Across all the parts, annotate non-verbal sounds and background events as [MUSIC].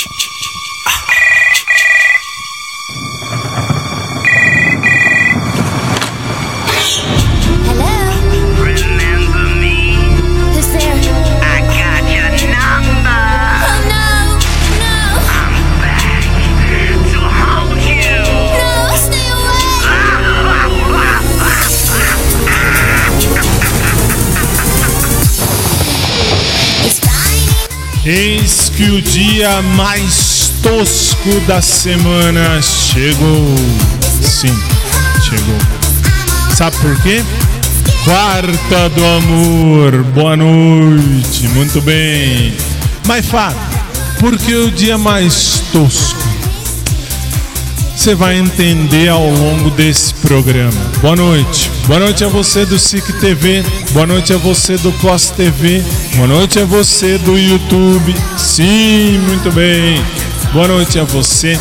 change. Eis que o dia mais tosco da semana chegou. Sim, chegou. Sabe por quê? Quarta do amor. Boa noite. Muito bem. Mas Fábio, por que o dia mais tosco? Você vai entender ao longo desse programa. Boa noite. Boa noite a você do SIC TV. Boa noite a você do COS TV. Boa noite a você do YouTube. Sim, muito bem. Boa noite a você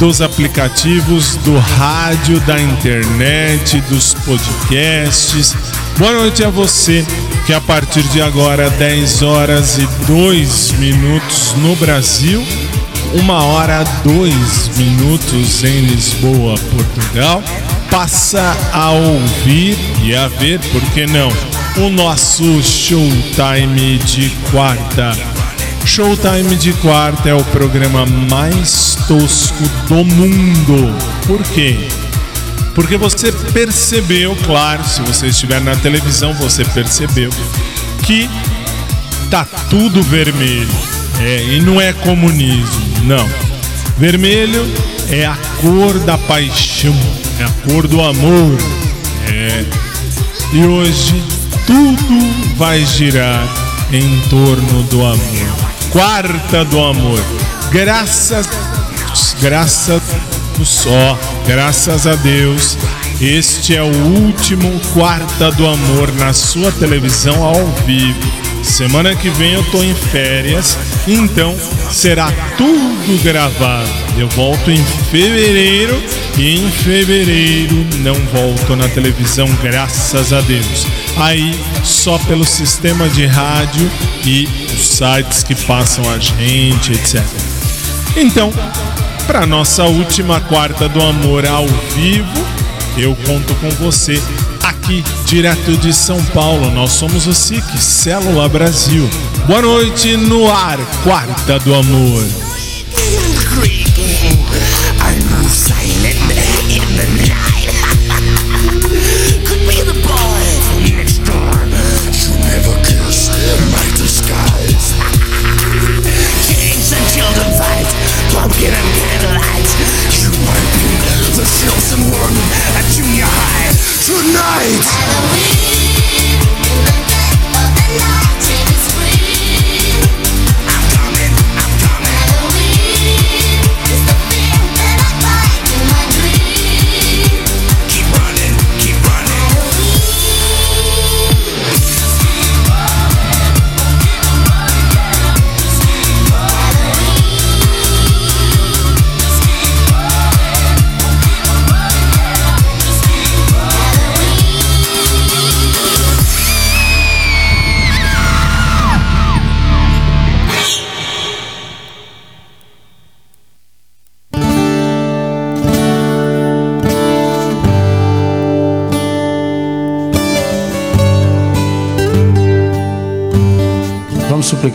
dos aplicativos, do rádio, da internet, dos podcasts. Boa noite a você que a partir de agora, 10 horas e 2 minutos no Brasil uma hora dois minutos em Lisboa, Portugal, passa a ouvir e a ver, por que não, o nosso Showtime de quarta. Showtime de quarta é o programa mais tosco do mundo. Por quê? Porque você percebeu, claro, se você estiver na televisão, você percebeu que tá tudo vermelho. É, e não é comunismo não. Vermelho é a cor da paixão, é a cor do amor. É. E hoje tudo vai girar em torno do amor. Quarta do amor. Graças graças só, graças a Deus, este é o último quarta do amor na sua televisão ao vivo. Semana que vem eu tô em férias, então será tudo gravado. Eu volto em fevereiro e em fevereiro não volto na televisão, graças a Deus. Aí só pelo sistema de rádio e os sites que passam a gente, etc. Então, para nossa última quarta do amor ao vivo, eu conto com você aqui, direto de São Paulo. Nós somos o SIC Célula Brasil. Boa noite no ar, Quarta do Amor. night.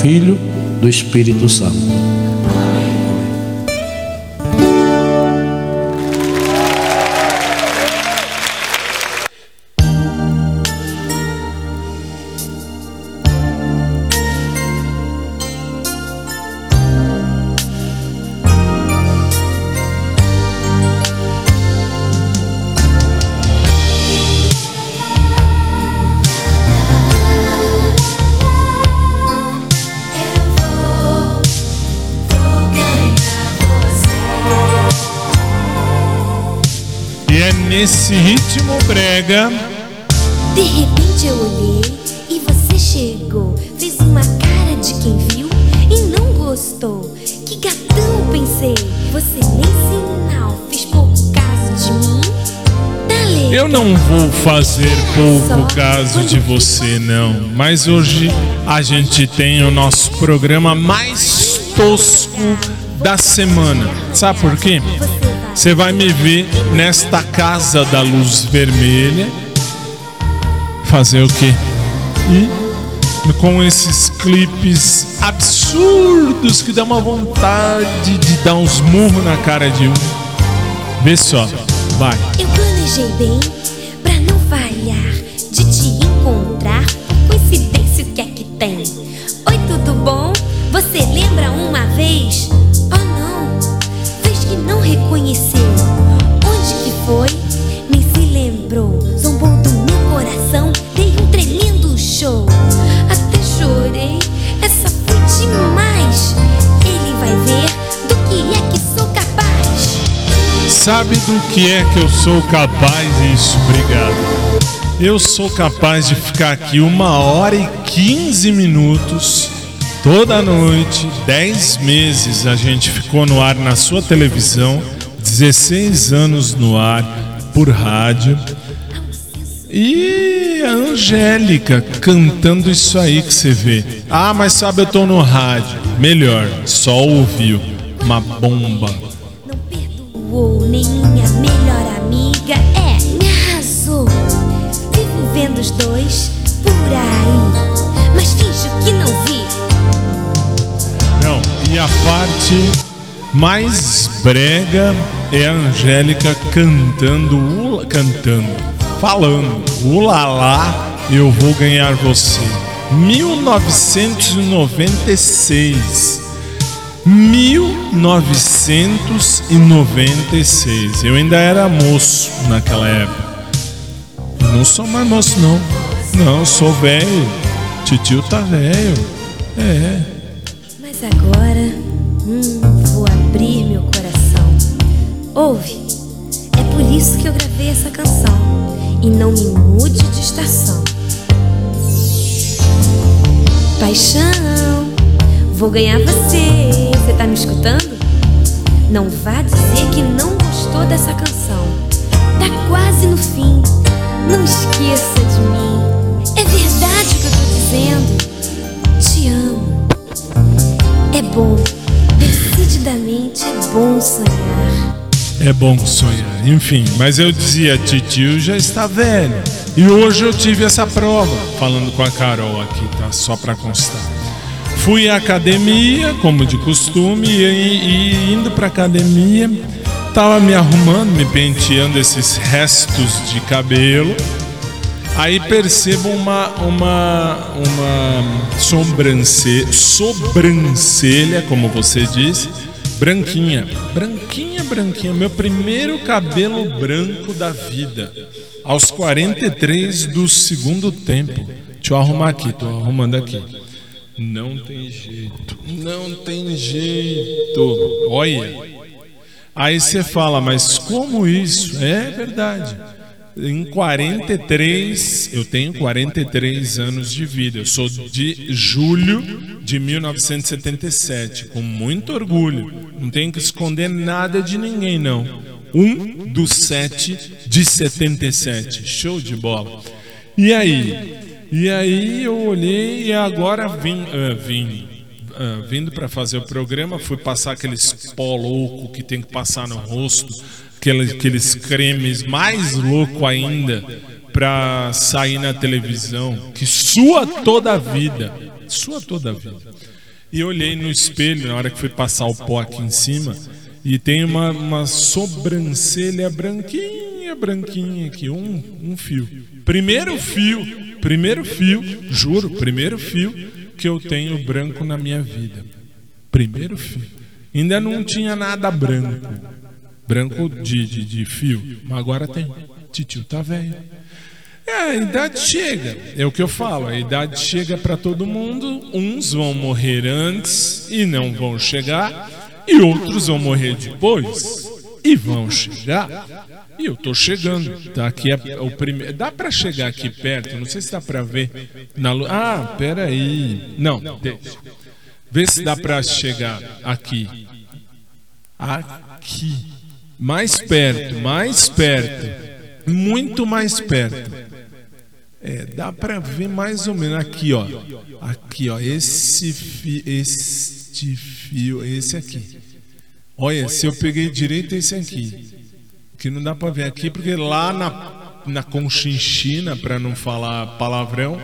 Filho, do Espírito Santo. De repente eu olhei e você chegou. Fez uma cara de quem viu e não gostou. Que gatão pensei. Você nem sinal fez pouco caso de mim. Tá eu não vou fazer pouco caso de você, não. Mas hoje a gente tem o nosso programa mais tosco da semana. Sabe por quê? Você vai me ver nesta casa da luz vermelha. Fazer o quê? E com esses clipes absurdos que dá uma vontade de dar uns murros na cara de um. Vê só, vai. Eu planejei bem Sabe do que é que eu sou capaz? Isso, obrigado. Eu sou capaz de ficar aqui uma hora e quinze minutos toda noite, 10 meses a gente ficou no ar na sua televisão, 16 anos no ar por rádio. E a Angélica cantando isso aí que você vê. Ah, mas sabe, eu tô no rádio. Melhor, só ouviu. Uma bomba. Os dois por aí. Mas finjo que não vi. Não, e a parte mais brega é a Angélica cantando, cantando, falando, ulalá, eu vou ganhar você. 1996. 1996. Eu ainda era moço naquela época. Não sou mais moço, não. Não, sou velho. Titio tá velho. É. Mas agora, hum, vou abrir meu coração. Ouve, é por isso que eu gravei essa canção. E não me mude de estação. Paixão, vou ganhar você. Você tá me escutando? Não vá dizer que não gostou dessa canção. Tá quase no fim. Não esqueça de mim. É verdade o que eu tô dizendo. Te amo. É bom, decididamente é bom sonhar. É bom sonhar, enfim, mas eu dizia, titio já está velho. E hoje eu tive essa prova, falando com a Carol aqui, tá? Só para constar. Fui à academia, como de costume, e, e indo para academia, tava me arrumando, me penteando esses restos de cabelo Aí percebo uma, uma, uma sobrancelha, sobrancelha, como você disse, branquinha. Branquinha, branquinha, meu primeiro cabelo branco da vida. Aos 43 do segundo tempo. Deixa eu arrumar aqui, tô arrumando aqui. Não tem jeito, não tem jeito. Olha. Aí você fala, mas como isso? É verdade. Em 43, eu tenho 43 anos de vida. Eu sou de julho de 1977, com muito orgulho. Não tenho que esconder nada de ninguém, não. Um dos sete de 77. Show de bola. E aí? E aí eu olhei e agora vim, uh, vim uh, vindo para fazer o programa, fui passar aqueles pó louco que tem que passar no rosto aqueles, aqueles cremes mais louco ainda para sair na televisão, que sua toda a vida, sua toda a vida. E olhei no espelho na hora que fui passar o pó aqui em cima e tem uma, uma sobrancelha branquinha, branquinha aqui, um, um fio. Primeiro fio, primeiro fio, juro, primeiro fio que eu tenho branco na minha vida. Primeiro fio. Ainda não tinha nada branco branco de, de, de fio, mas agora tem. Titio tá velho. É, a idade chega, é o que eu falo, a idade chega para todo mundo. Uns vão morrer antes e não vão chegar, e outros vão morrer depois e vão chegar. E eu tô chegando. Tá aqui é o primeiro. Dá para chegar aqui perto? Não sei se dá para ver na luz. Ah, pera aí. Não, deixa. Vê se dá para chegar aqui. Aqui. Mais perto, mais perto. Muito mais perto. É, dá para ver mais ou menos aqui, ó. Aqui, ó, esse fio, este fio, esse aqui. Olha, se eu peguei direito esse aqui. Que não dá para ver aqui porque lá na na conchinchina, para não falar palavrão,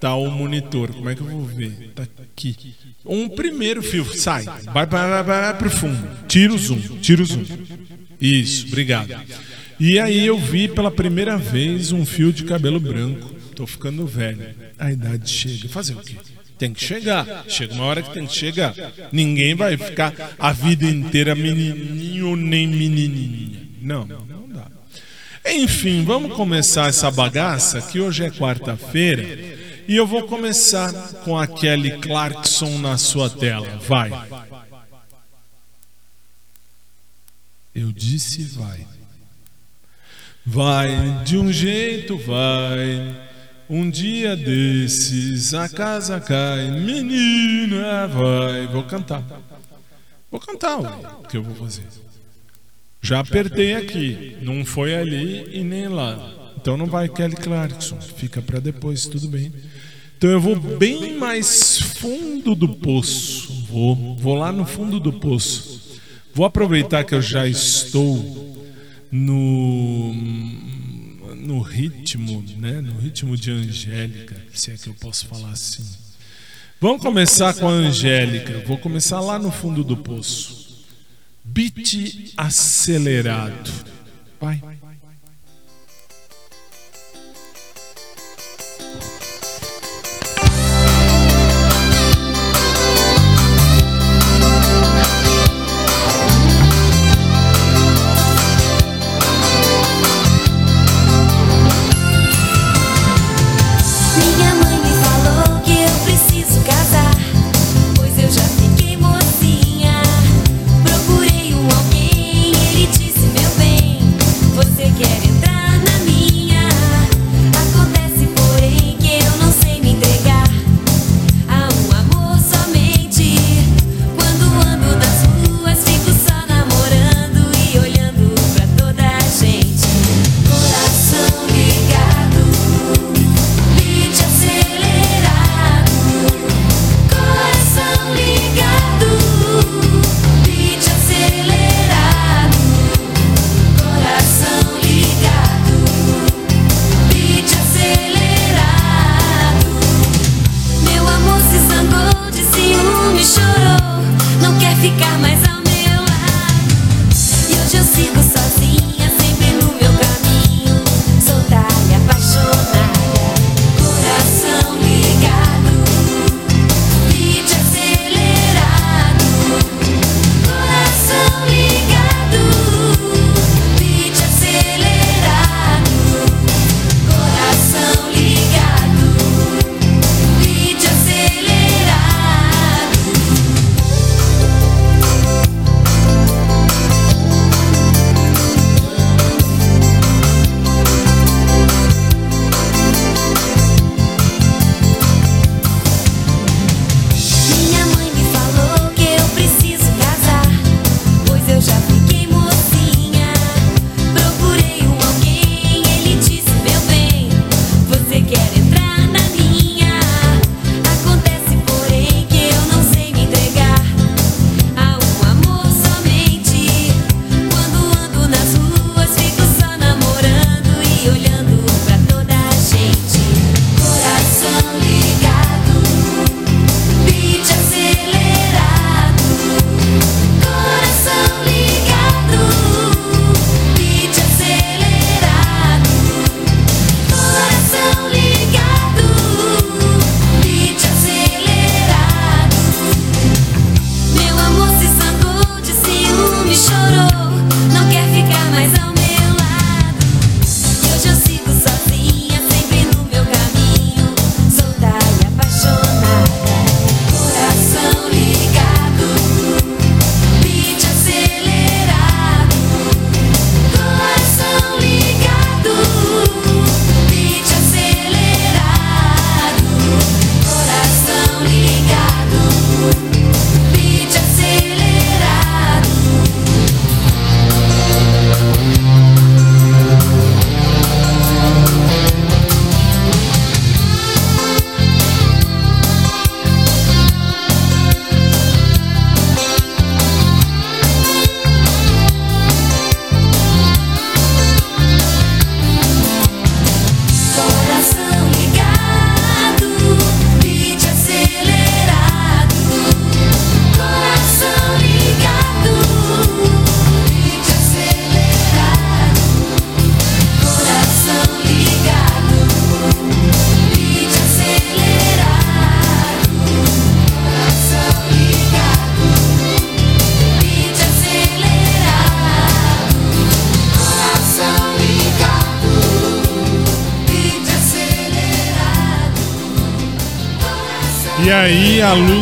tá o monitor. Como é que eu vou ver? Tá aqui. Um primeiro fio, sai, vai, vai, vai, vai pro fundo. Tira o zoom, tira o zoom. Isso, obrigado. E aí eu vi pela primeira vez um fio de cabelo branco. Tô ficando velho. A idade chega. Fazer o quê? Tem que chegar. Chega uma hora que tem que chegar. Ninguém vai ficar a vida inteira menininho nem menininha. Não, não dá. Enfim, vamos começar essa bagaça que hoje é quarta-feira e eu vou começar com a Kelly Clarkson na sua tela. Vai. Eu disse vai. Vai, de um jeito vai. Um dia desses a casa cai. Menina, vai. Vou cantar. Vou cantar o que eu vou fazer. Já apertei aqui. Não foi ali e nem lá. Então não vai Kelly Clarkson. Fica para depois, tudo bem. Então eu vou bem mais fundo do poço. Vou, vou lá no fundo do poço. Vou aproveitar que eu já estou no no ritmo, né? No ritmo de Angélica, se é que eu posso falar assim. Vamos começar com a Angélica. Vou começar lá no fundo do poço. Beat acelerado. Vai.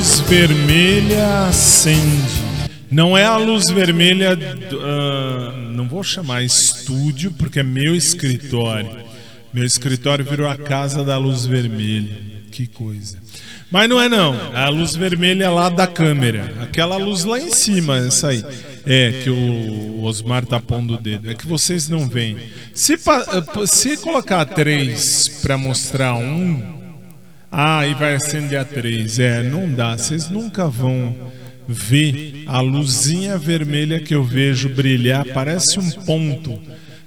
Luz vermelha acende. Não é a luz vermelha, uh, não vou chamar estúdio, porque é meu escritório. Meu escritório virou a casa da luz vermelha. Que coisa. Mas não é não, é a luz vermelha lá da câmera. Aquela luz lá em cima, essa aí. É, que o Osmar tá pondo o dedo. É que vocês não veem. Se, se colocar três para mostrar um, ah, e vai acender a três. É, não dá. Vocês nunca vão ver a luzinha vermelha que eu vejo brilhar. Parece um ponto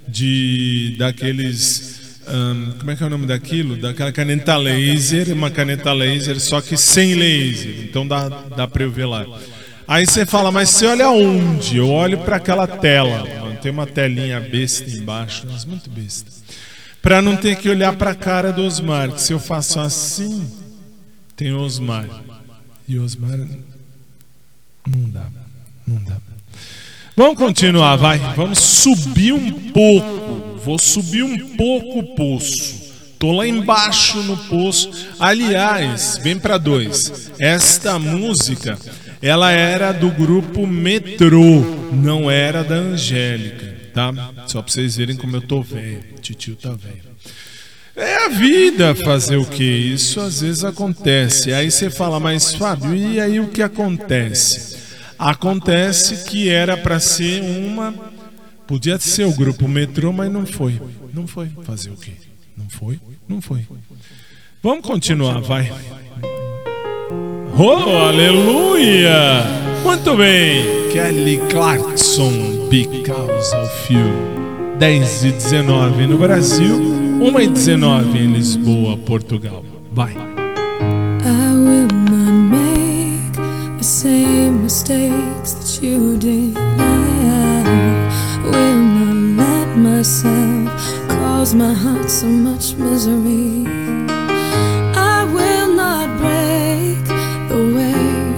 de daqueles um, como é que é o nome daquilo? Daquela caneta laser, uma caneta laser, só que sem laser. Então dá, dá para eu ver lá. Aí você fala, mas você olha onde? Eu olho para aquela tela. Mano, tem uma telinha besta embaixo, mas muito besta. Para não ter que olhar para a cara do Osmar. Que se eu faço assim, tem o Osmar. E o Osmar não dá, não dá. Vamos continuar, vai. Vamos subir um pouco. Vou subir um pouco o poço. Tô lá embaixo no poço. Aliás, vem para dois. Esta música, ela era do grupo Metrô, não era da Angélica, tá? Só para vocês verem como eu tô velho. Titio tá velho. É a vida fazer o que? Isso às vezes acontece. Aí você fala, mas Fábio, e aí o que acontece? Acontece que era para ser uma. Podia ser o grupo metrô, mas não foi. Não foi. Fazer o quê? Não foi? Não foi. Vamos continuar, vai. Oh, aleluia! Muito bem. Kelly Clarkson, Because of You. 10 e 19 no Brasil, 1 e 19 em Lisboa, Portugal. Vai. the same mistakes that you did. I will not let myself cause my heart so much misery. I will not break the way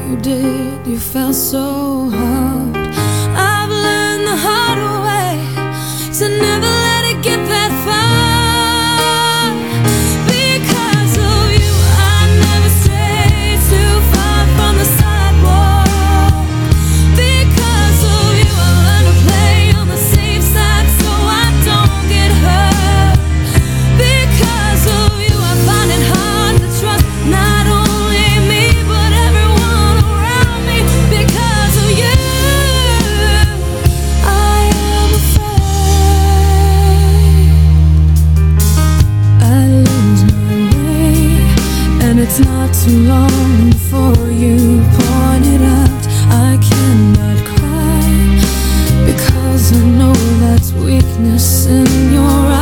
you did. You felt so hard. I've learned the hard way to never in your eyes.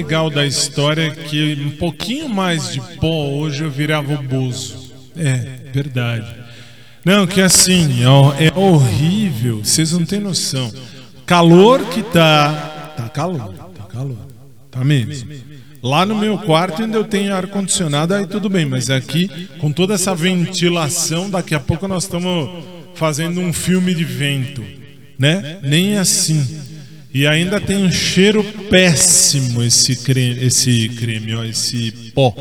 Legal da história é que um pouquinho mais de pó hoje eu virava o Bozo. É, verdade. Não, que assim, é, é horrível, vocês não têm noção. Calor que tá. Tá calor, tá calor. Tá mesmo. Lá no meu quarto ainda eu tenho ar-condicionado, aí tudo bem, mas aqui, com toda essa ventilação, daqui a pouco nós estamos fazendo um filme de vento, né? Nem assim. E ainda tem um cheiro péssimo esse creme, esse creme, ó, esse pó.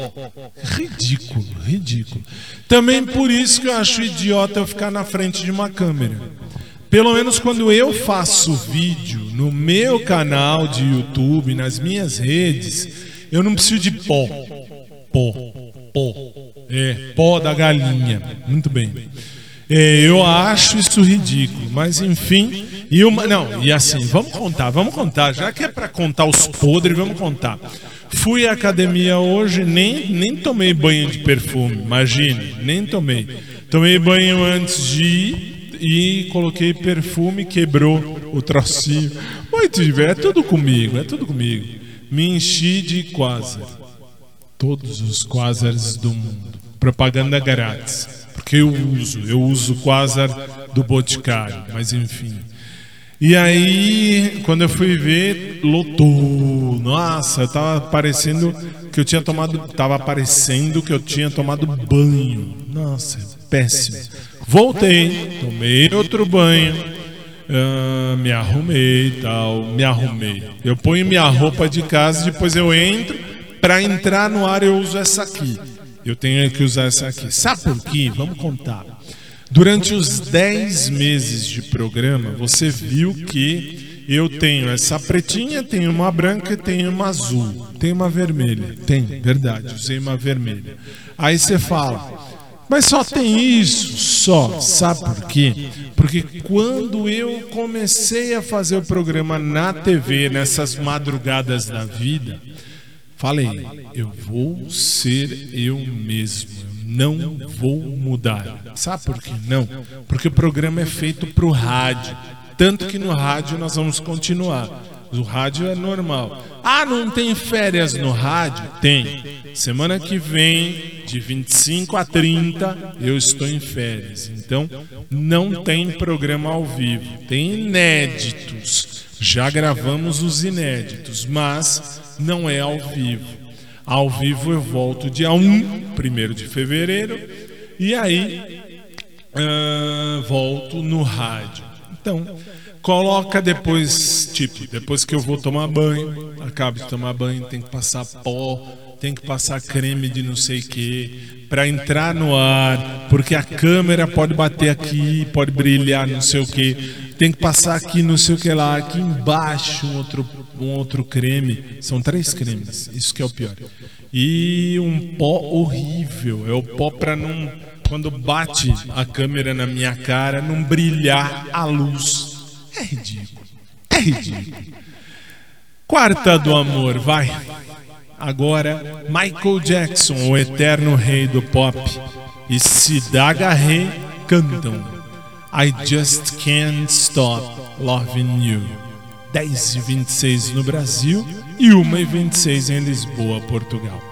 Ridículo, ridículo. Também por isso que eu acho idiota eu ficar na frente de uma câmera. Pelo menos quando eu faço vídeo no meu canal de YouTube, nas minhas redes, eu não preciso de pó. Pó, pó. É, pó da galinha. Muito bem. É, eu acho isso ridículo, mas enfim. E uma, não, e assim, vamos contar, vamos contar. Já que é para contar os podres, vamos contar. Fui à academia hoje, nem, nem tomei banho de perfume, imagine, nem tomei. Tomei banho antes de ir e coloquei perfume, quebrou o trocinho. Muito é tudo comigo, é tudo comigo. Me enchi de quasar. Todos os quasars do mundo. Propaganda grátis porque eu uso, eu uso Quasar do Boticário, mas enfim. E aí, quando eu fui ver, lotou. Nossa, tava parecendo que eu tinha tomado, tava parecendo que eu tinha tomado banho. Nossa, péssimo. Voltei, tomei outro banho, uh, me arrumei e tal, me arrumei. Eu ponho minha roupa de casa, depois eu entro. Para entrar no ar eu uso essa aqui. Eu tenho que usar essa aqui. Sabe por quê? Vamos contar. Durante os 10 meses de programa, você viu que eu tenho essa pretinha, tenho uma branca e tenho uma azul. Tem uma vermelha. Tem, verdade, usei uma vermelha. Aí você fala, mas só tem isso? Só. Sabe por quê? Porque quando eu comecei a fazer o programa na TV, nessas madrugadas da vida, Falei, eu vou ser eu mesmo, não vou mudar. Sabe por que não? Porque o programa é feito para o rádio. Tanto que no rádio nós vamos continuar. O rádio é normal. Ah, não tem férias no rádio? Tem. Semana que vem, de 25 a 30, eu estou em férias. Então, não tem programa ao vivo. Tem inéditos. Já gravamos os inéditos, mas não é ao vivo. Ao vivo eu volto dia 1, 1 de fevereiro, e aí uh, volto no rádio. Então, coloca depois, tipo, depois que eu vou tomar banho, acabo de tomar banho, tem que passar pó, tem que passar creme de não sei que para entrar no ar, porque a câmera pode bater aqui, pode brilhar, não sei o que, tem que passar aqui, não sei o que lá, aqui embaixo um outro um outro creme. São três cremes, isso que é o pior. E um pó horrível. É o pó para não. Quando bate a câmera na minha cara, não brilhar a luz. É ridículo. É ridículo. Quarta do amor, vai. Agora, Michael Jackson, o eterno rei do pop, e Sidaga Rey cantam I Just Can't Stop Loving You. 10 e 26 no Brasil e 1 e 26 em Lisboa, Portugal.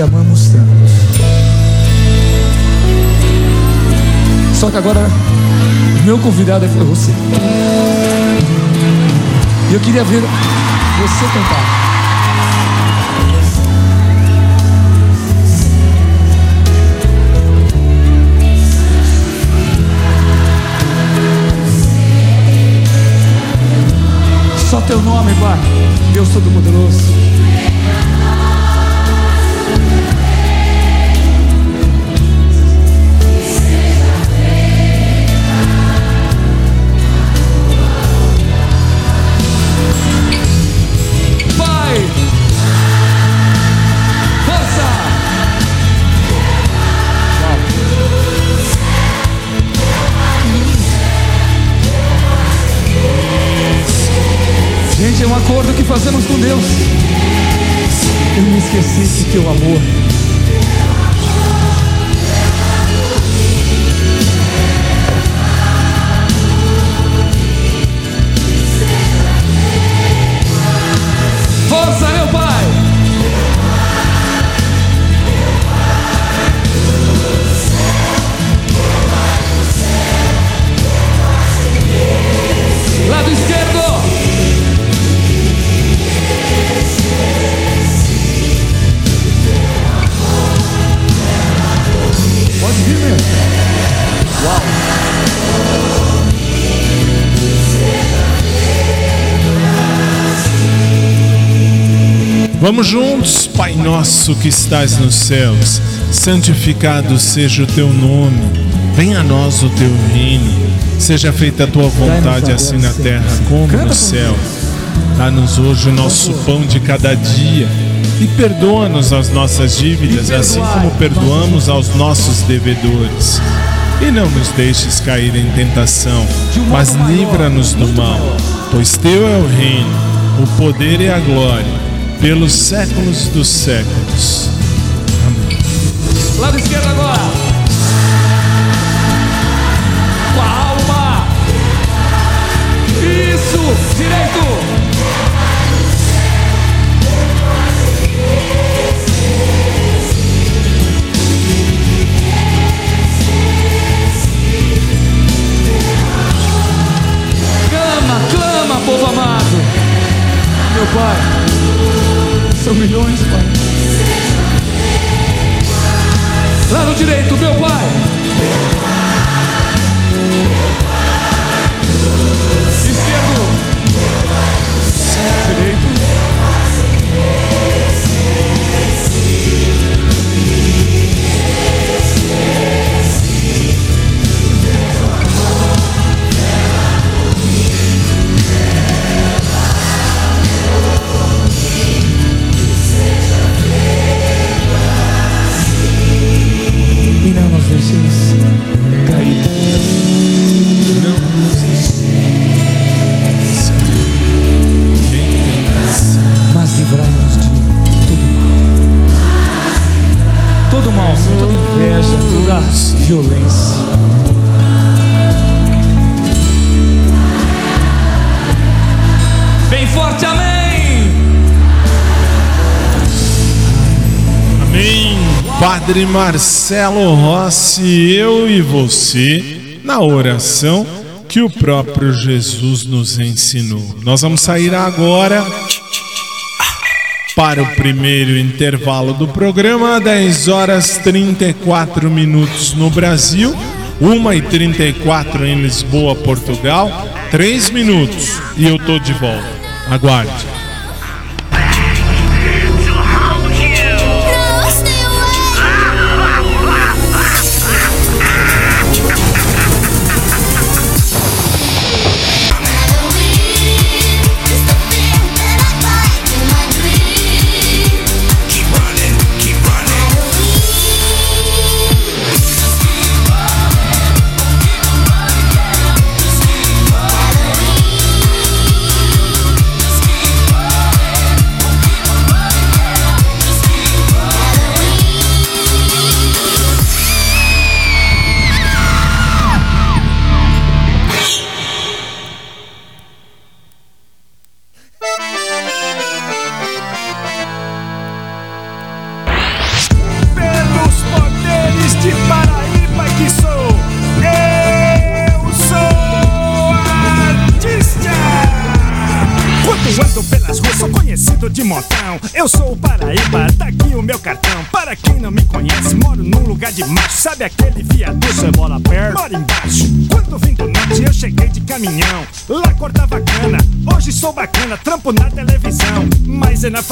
Amamos tanto. Só que agora, meu convidado é você. E eu queria ver você cantar. Só teu nome, Pai, Deus Todo-Poderoso. Deus. Eu me esqueci que teu amor Vamos juntos, Pai nosso que estás nos céus, santificado seja o teu nome, venha a nós o teu reino, seja feita a tua vontade assim na terra como no céu. Dá-nos hoje o nosso pão de cada dia e perdoa-nos as nossas dívidas, assim como perdoamos aos nossos devedores. E não nos deixes cair em tentação, mas livra-nos do mal, pois teu é o reino, o poder e a glória pelos séculos dos séculos. Lado esquerdo agora. Com a alma. Isso. Direito. Clama, clama, povo amado. Meu Pai. São milhões, Pai. Lado direito, meu Pai. Esquerdo. Padre Marcelo Rossi, eu e você, na oração que o próprio Jesus nos ensinou. Nós vamos sair agora para o primeiro intervalo do programa, 10 horas 34 minutos no Brasil, 1 e 34 em Lisboa, Portugal, 3 minutos e eu tô de volta. Aguarde.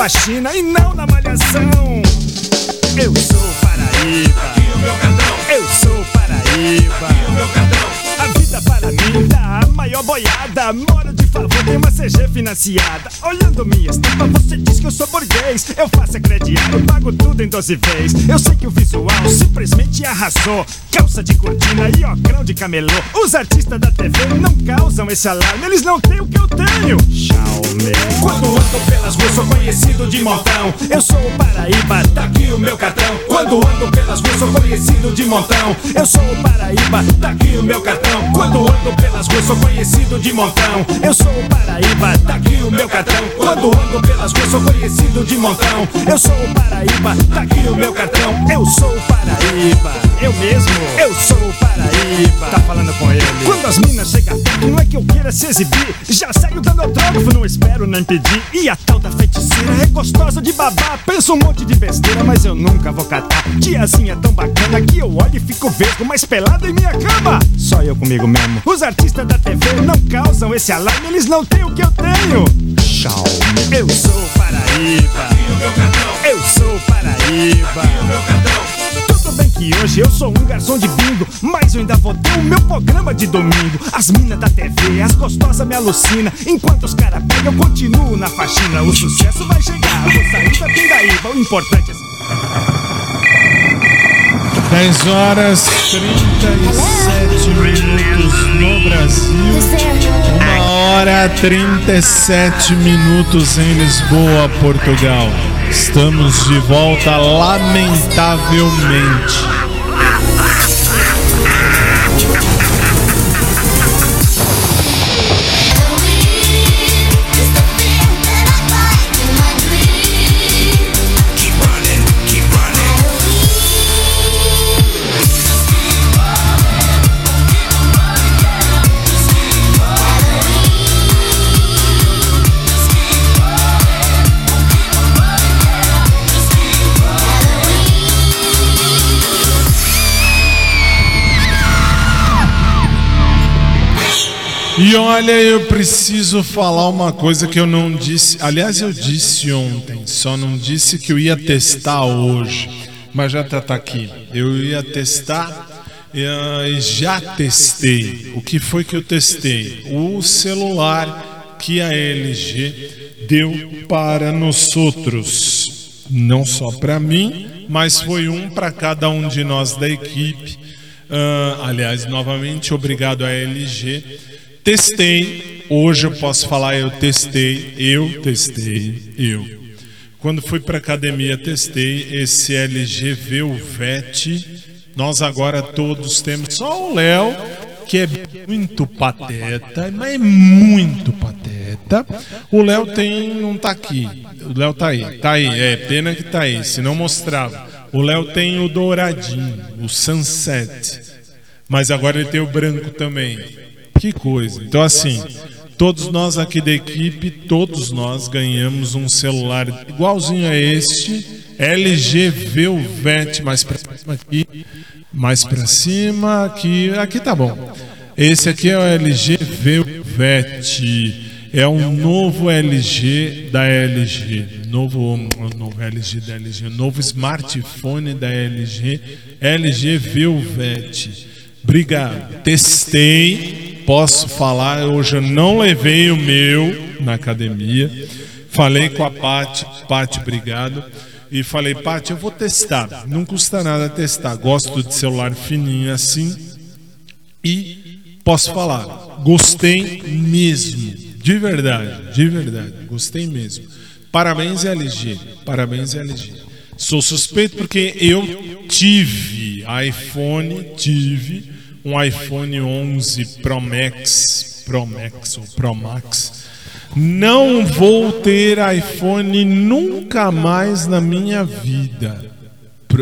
Na faxina e não na malhação. Eu sou Paraíba. Eu sou Paraíba. A vida para mim dá a maior boiada. Moro de favor, tenho uma CG financiada. Olhando minha estampa, você diz que eu sou burguês. Eu faço é crediário, pago tudo em 12 vezes. Eu sei que o visual simplesmente arrasou. Calça de cortina e ocrão de camelô. Os artistas da TV não causam esse alarme, eles não têm o que eu tenho. Xiaomi. Quando ando pelas ruas, sou conhecido de montão. Eu sou o Paraíba, tá aqui o meu cartão. Quando ando pelas ruas, sou conhecido de montão. Eu sou o Paraíba, tá aqui o meu cartão. Quando ando pelas ruas sou conhecido de montão Eu sou o Paraíba, tá aqui o meu cartão. Quando ando pelas ruas sou conhecido de montão. Eu sou o Paraíba, tá aqui o meu cartão. Eu sou o Paraíba, eu mesmo Eu sou o Paraíba, tá falando com ele Quando as minas chegam perto, não é que eu queira se exibir Já saio dando autógrafo, não espero nem pedir E a tal da feiticeira é gostosa de babar Penso um monte de besteira, mas eu nunca vou catar Tiazinha tão bacana que eu olho e fico vesgo Mais pelado em minha cama, só eu comigo mesmo. Os artistas da TV não causam esse alarme, eles não têm o que eu tenho. Xiaomi. Eu sou Paraíba. Eu sou Paraíba. Bem que hoje eu sou um garçom de bingo, mas eu ainda vou ter o meu programa de domingo. As minas da TV, as gostosas me alucinam. Enquanto os caras pegam, eu continuo na faxina. O sucesso vai chegar, vou sair da pindaíba. O importante é. 10 horas 37 minutos no Brasil. Uma hora 37 minutos em Lisboa, Portugal. Estamos de volta, lamentavelmente. E olha, eu preciso falar uma coisa que eu não disse. Aliás, eu disse ontem, só não disse que eu ia testar hoje, mas já tá, tá aqui. Eu ia testar e já testei. O que foi que eu testei? O celular que a LG deu para nós outros. Não só para mim, mas foi um para cada um de nós da equipe. Uh, aliás, novamente, obrigado à LG Testei, hoje eu posso falar eu testei, eu testei, eu. Quando fui para academia testei esse LG Velvet. Nós agora todos temos, só o Léo que é muito pateta, mas é muito pateta. O Léo tem, não tá aqui. O Léo tá aí, tá aí, é pena que tá aí, se não mostrava. O Léo tem o douradinho, o sunset. Mas agora ele tem o branco também. Que coisa. Então, assim, todos nós aqui da equipe, todos nós ganhamos um celular igualzinho a este, LG Velvet, mais para cima aqui, mais para cima, aqui, aqui tá bom. Esse aqui é o LG Velvet. É um novo LG da LG, novo, novo LG da LG, novo smartphone da LG, LG Velvet. Obrigado. Testei, posso falar, hoje eu não levei o meu na academia. Falei com a Pati, Pati, obrigado. E falei, Pati, eu vou testar. Não custa nada testar. Gosto de celular fininho assim. E posso falar, gostei mesmo. De verdade, de verdade. Gostei mesmo. Parabéns, LG. Parabéns, LG. Sou suspeito porque eu tive iPhone, tive um iPhone 11 Pro Max, Pro Max ou Pro Max. Não vou ter iPhone nunca mais na minha vida.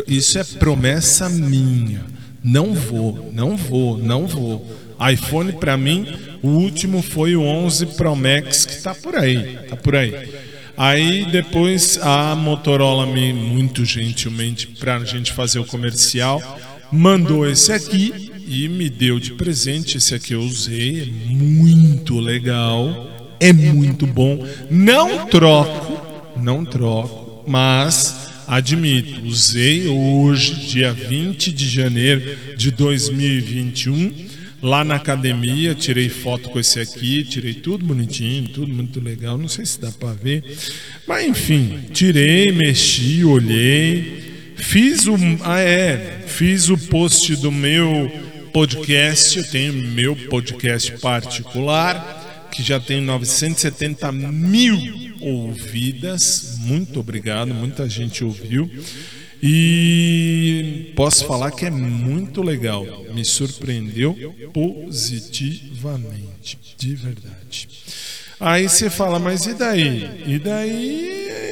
Isso é promessa minha. Não vou, não vou, não vou. iPhone para mim, O último foi o 11 Pro Max, que tá por aí, tá por aí. Aí depois a Motorola me muito gentilmente para a gente fazer o comercial mandou esse aqui e me deu de presente. Esse aqui eu usei, é muito legal, é muito bom. Não troco, não troco, mas admito, usei hoje, dia 20 de janeiro de 2021 lá na academia, tirei foto com esse aqui, tirei tudo bonitinho, tudo muito legal. Não sei se dá para ver, mas enfim, tirei, mexi, olhei, fiz o, ah é, fiz o post do meu podcast. Eu tenho meu podcast particular que já tem 970 mil ouvidas. Muito obrigado, muita gente ouviu. E posso falar que é muito legal, me surpreendeu positivamente, de verdade. Aí você fala, mas e daí? E daí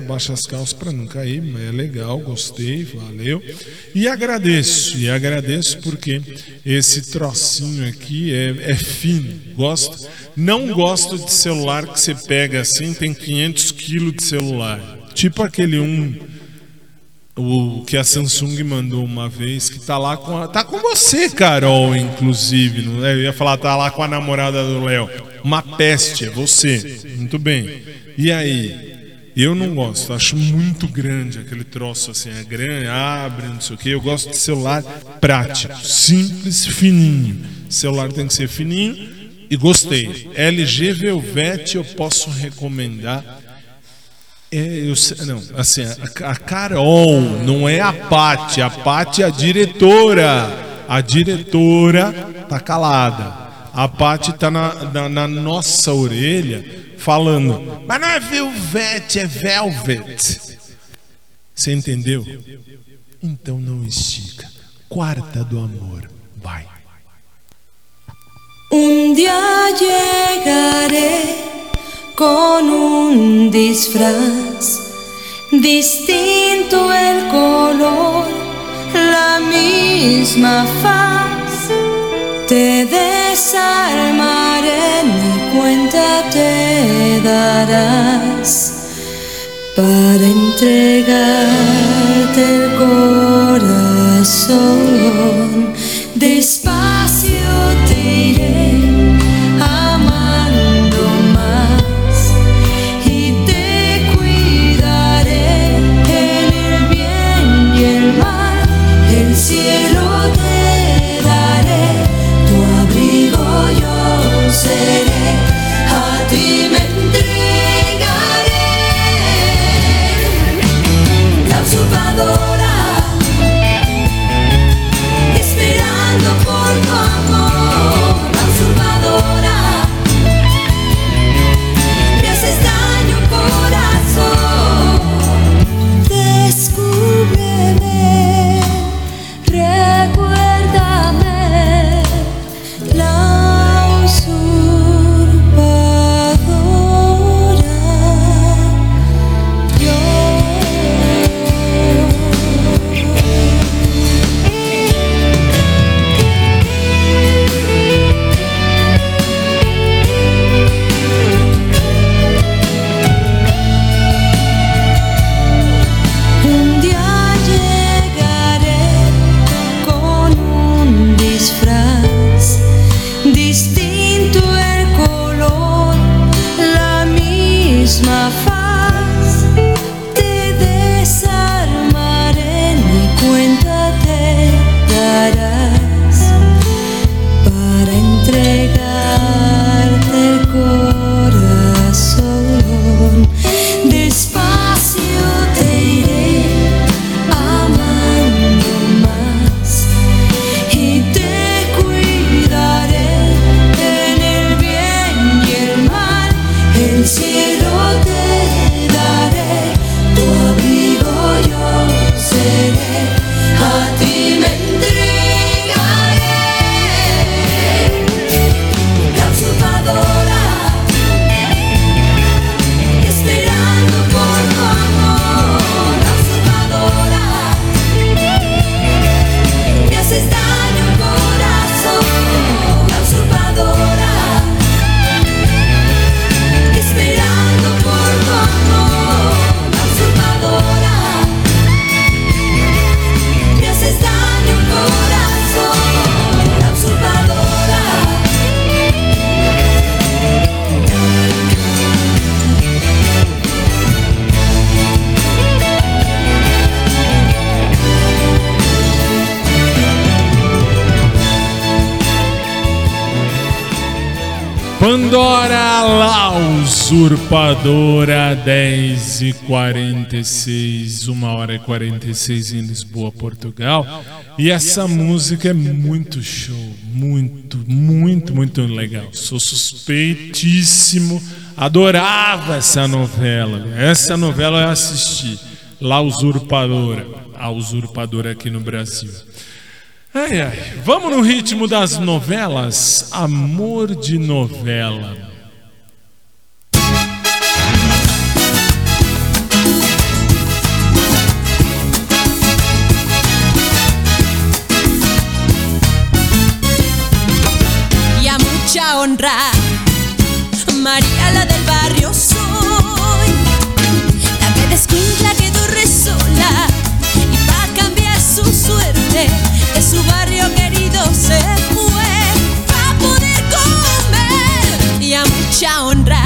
abaixa as calças para não cair, mas é legal, gostei, valeu. E agradeço, e agradeço porque esse trocinho aqui é, é fino, gosto. Não gosto de celular que você pega assim, tem 500 quilos de celular. Tipo aquele um o que a Samsung mandou uma vez, que tá lá com a, tá com você, Carol, inclusive. Não é? Eu ia falar, tá lá com a namorada do Léo. Uma peste, é você. Muito bem. E aí? Eu não gosto, acho muito grande aquele troço assim, é grande, abre, não sei o que. Eu gosto de celular prático, simples, fininho. celular tem que ser fininho e gostei. LG Velvet eu posso recomendar é, eu, não, assim, a, a Carol não é a Pati, a Pati é a diretora. A diretora tá calada. A Pati tá na, na, na, nossa orelha falando, mas não é Velvet, é Velvet. Você entendeu? Então não estica. Quarta do amor. Vai. Um dia chegarei con un disfraz, distinto el color, la misma faz. Te desarmaré, ni cuenta te darás para entregarte el corazón. Usurpadora 10 e 46, 1 hora e 46 em Lisboa, Portugal. E essa música é muito show, muito, muito, muito legal. Sou suspeitíssimo, adorava essa novela. Essa novela eu assisti, La Usurpadora, a Usurpadora aqui no Brasil. Ai, ai. Vamos no ritmo das novelas? Amor de novela. María la del barrio soy, la que descuida que duerme sola y va a cambiar su suerte de su barrio querido se fue a poder comer y a mucha honra.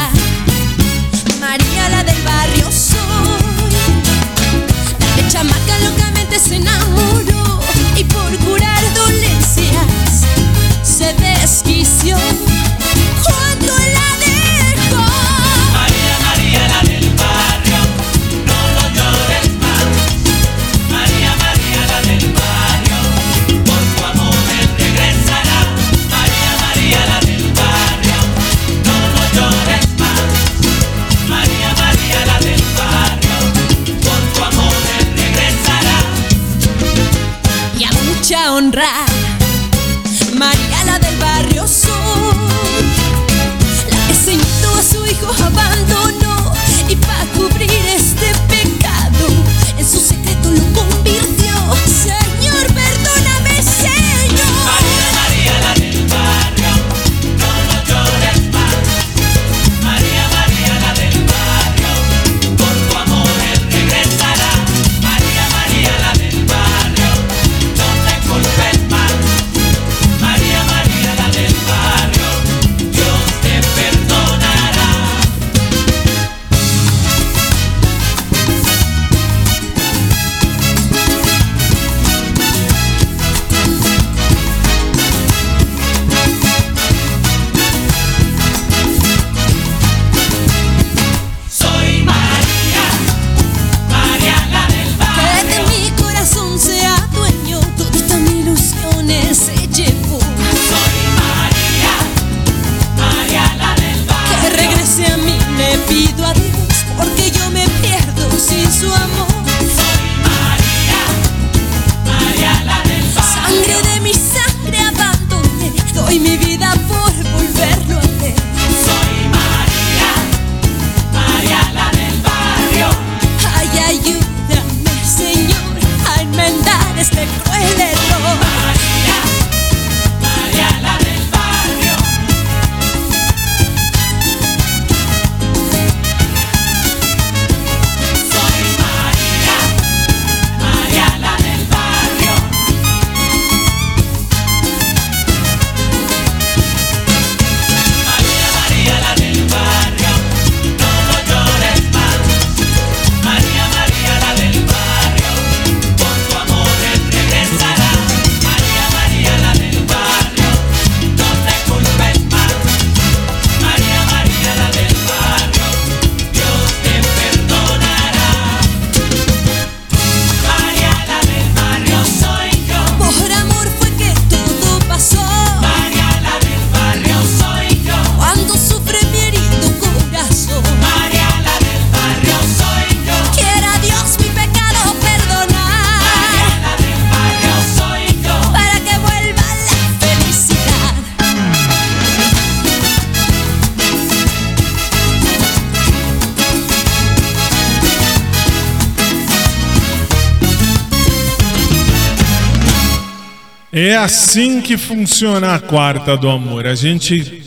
Assim que funciona a quarta do amor. A gente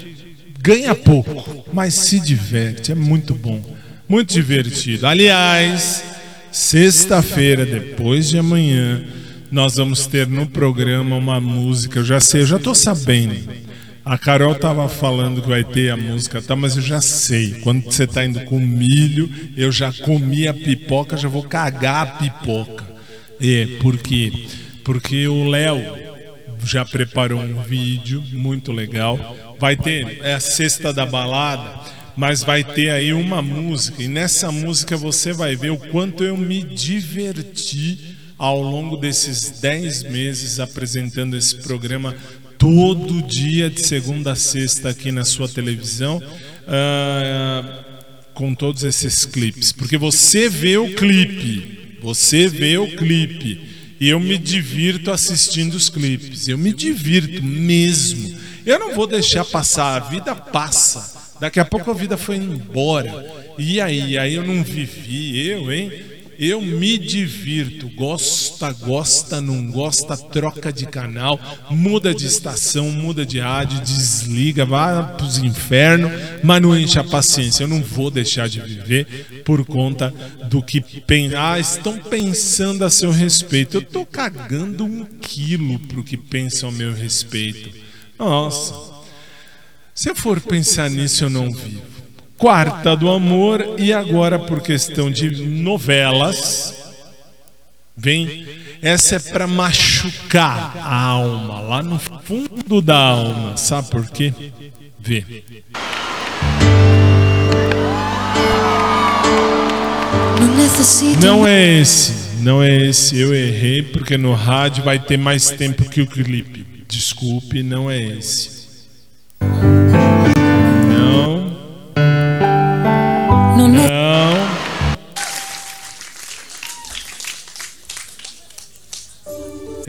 ganha pouco, mas se diverte. É muito bom, muito divertido. Aliás, sexta-feira, depois de amanhã, nós vamos ter no programa uma música. Eu já sei, eu já tô sabendo. A Carol tava falando que vai ter a música, tá? Mas eu já sei. Quando você tá indo com milho, eu já comi a pipoca, já vou cagar a pipoca. É, por quê? Porque o Léo já preparou um vídeo muito legal. Vai ter é a sexta da balada. mas vai ter aí uma música e nessa música você vai ver o quanto eu me diverti ao longo desses 10 meses apresentando esse programa todo dia de segunda a sexta aqui na sua televisão. ah, com todos esses clipes, porque você vê o clipe, você vê o clipe e eu me divirto assistindo os clipes, eu me divirto mesmo. Eu não vou deixar passar, a vida passa. Daqui a pouco a vida foi embora. E aí, aí eu não vivi, eu, hein? Eu me divirto, gosta, gosta, não gosta, troca de canal, muda de estação, muda de rádio, desliga, vai pros infernos, mas não enche a paciência. Eu não vou deixar de viver por conta do que pen... ah, estão pensando a seu respeito. Eu tô cagando um quilo pro que pensam a meu respeito. Nossa, se eu for pensar nisso, eu não vivo. Quarta do Amor e agora por questão de novelas, vem essa é para machucar a alma lá no fundo da alma, sabe por quê? Vê. Não é esse, não é esse. Eu errei porque no rádio vai ter mais tempo que o clipe. Desculpe, não é esse.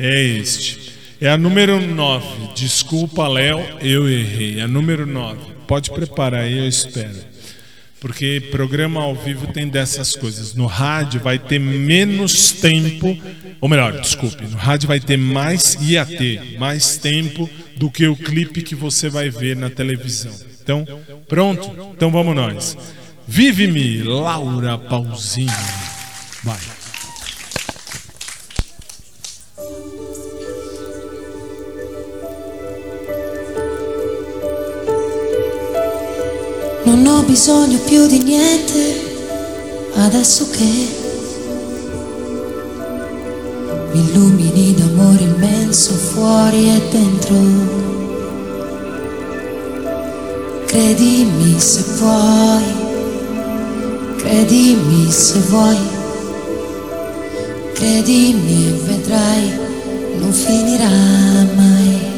É este. É a número 9. Desculpa, Léo, eu errei. É a número 9. Pode preparar aí, eu espero. Porque programa ao vivo tem dessas coisas. No rádio vai ter menos tempo, ou melhor, desculpe, no rádio vai ter mais, ia ter mais tempo do que o clipe que você vai ver na televisão. Então, pronto? Então vamos nós. Vive-me, Laura Pausini. Vai. Non ho bisogno più di niente adesso che mi illumini d'amore immenso fuori e dentro. Credimi se puoi, credimi se vuoi, credimi e vedrai, non finirà mai.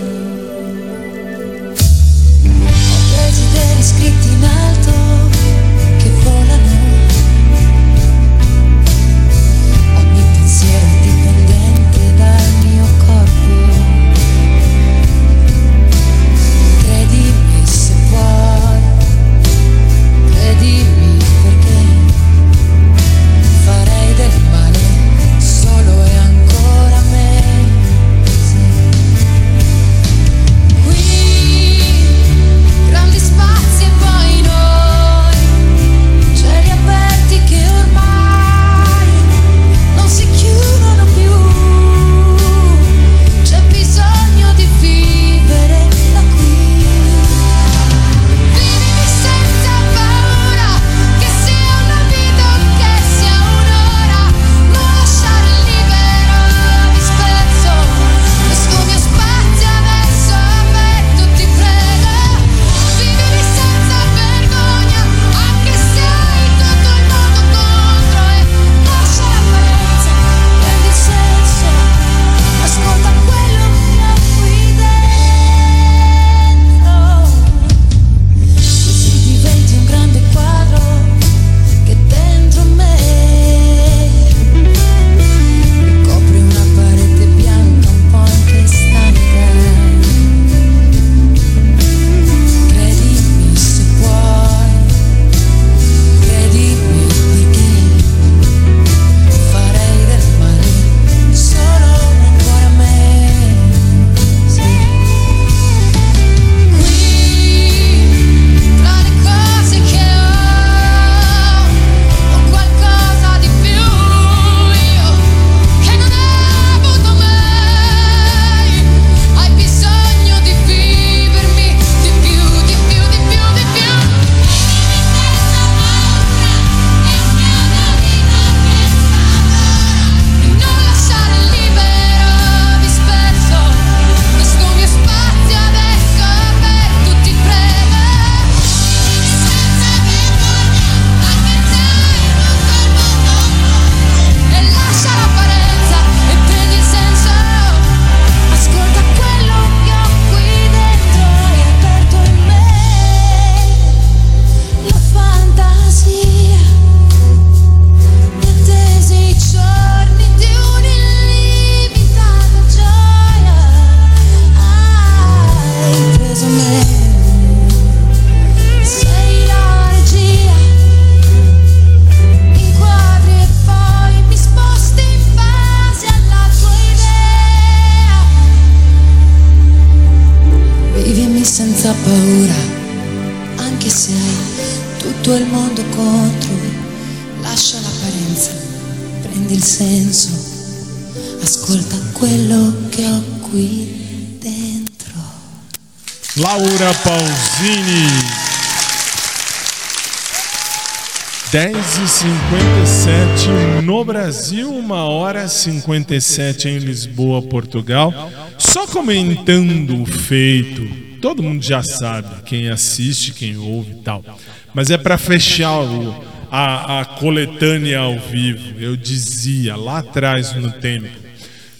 10 e 57 no Brasil, 1 hora e 57 em Lisboa, Portugal. Só comentando o feito, todo mundo já sabe, quem assiste, quem ouve e tal. Mas é para fechar o, a, a coletânea ao vivo. Eu dizia lá atrás no tempo,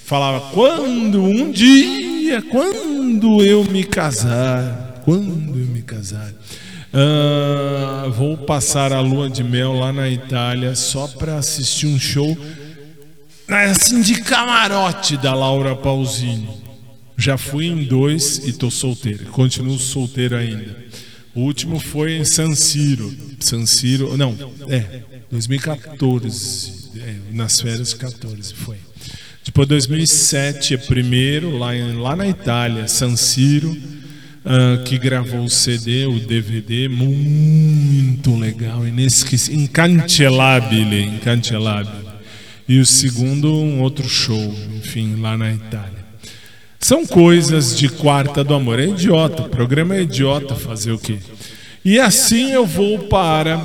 falava: quando um dia, quando eu me casar, quando eu me casar. Ah, vou passar a lua de mel lá na Itália só para assistir um show assim de camarote da Laura Pausini. Já fui em dois e tô solteiro. Continuo solteiro ainda. O último foi em San Siro. San Siro, não, é, 2014. É, nas férias 14 foi. Depois 2007 é primeiro lá, em, lá na Itália, San Siro ah, que gravou o CD, o DVD, muito legal, inesquecível, incancelabile, incancelabile. E o segundo, um outro show, enfim, lá na Itália. São coisas de quarta do amor. É idiota, o programa é idiota fazer o quê? E assim eu vou para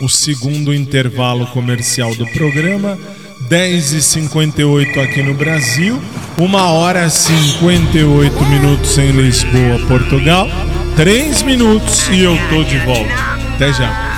o segundo intervalo comercial do programa 10h58 aqui no Brasil, 1 hora e 58 minutos em Lisboa, Portugal, 3 minutos e eu tô de volta. Até já.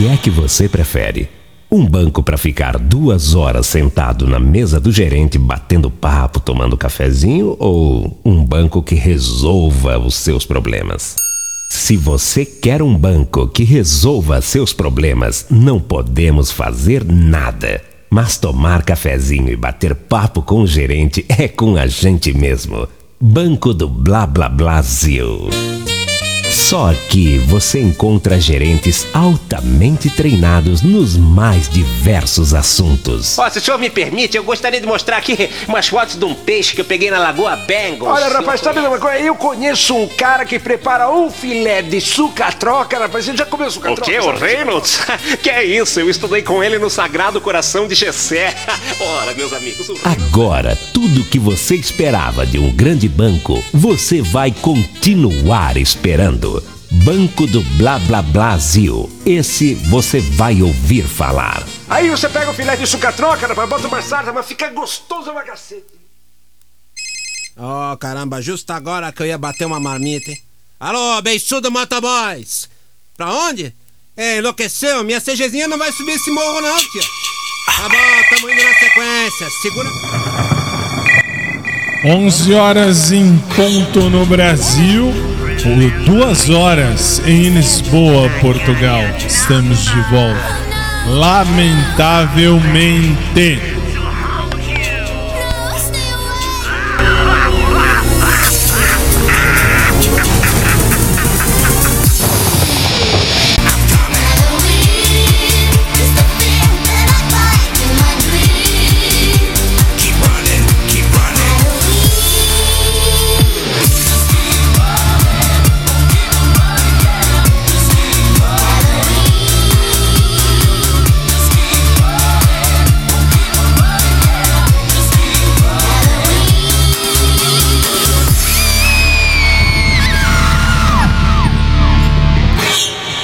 Que é que você prefere? Um banco para ficar duas horas sentado na mesa do gerente batendo papo, tomando cafezinho ou um banco que resolva os seus problemas? Se você quer um banco que resolva seus problemas, não podemos fazer nada. Mas tomar cafezinho e bater papo com o gerente é com a gente mesmo. Banco do Blá Blá Brasil. Só aqui você encontra gerentes altamente treinados nos mais diversos assuntos. Ó, se o senhor me permite, eu gostaria de mostrar aqui umas fotos de um peixe que eu peguei na Lagoa Bengals. Olha, rapaz, sabe uma coisa? Eu conheço um cara que prepara um filé de sucatroca, rapaz. Você já comeu O sucatroca? quê? O? Reynolds? [LAUGHS] que é isso? Eu estudei com ele no Sagrado Coração de Gessé. [LAUGHS] Ora, meus amigos, o Agora, tudo que você esperava de um grande banco, você vai continuar esperando. Banco do Blá Blá Brasil. Esse você vai ouvir falar. Aí você pega o filé de sucatroca, rapaz, bota uma sarda, mas fica gostoso pra cacete. Oh, caramba, justo agora que eu ia bater uma marmita, hein? Alô, beiçudo motoboys! Pra onde? É, enlouqueceu? Minha CGzinha não vai subir esse morro não, tia. Tá bom, tamo indo na sequência. Segura... 11 horas em ponto no Brasil, por 2 horas em Lisboa, Portugal. Estamos de volta. Lamentavelmente.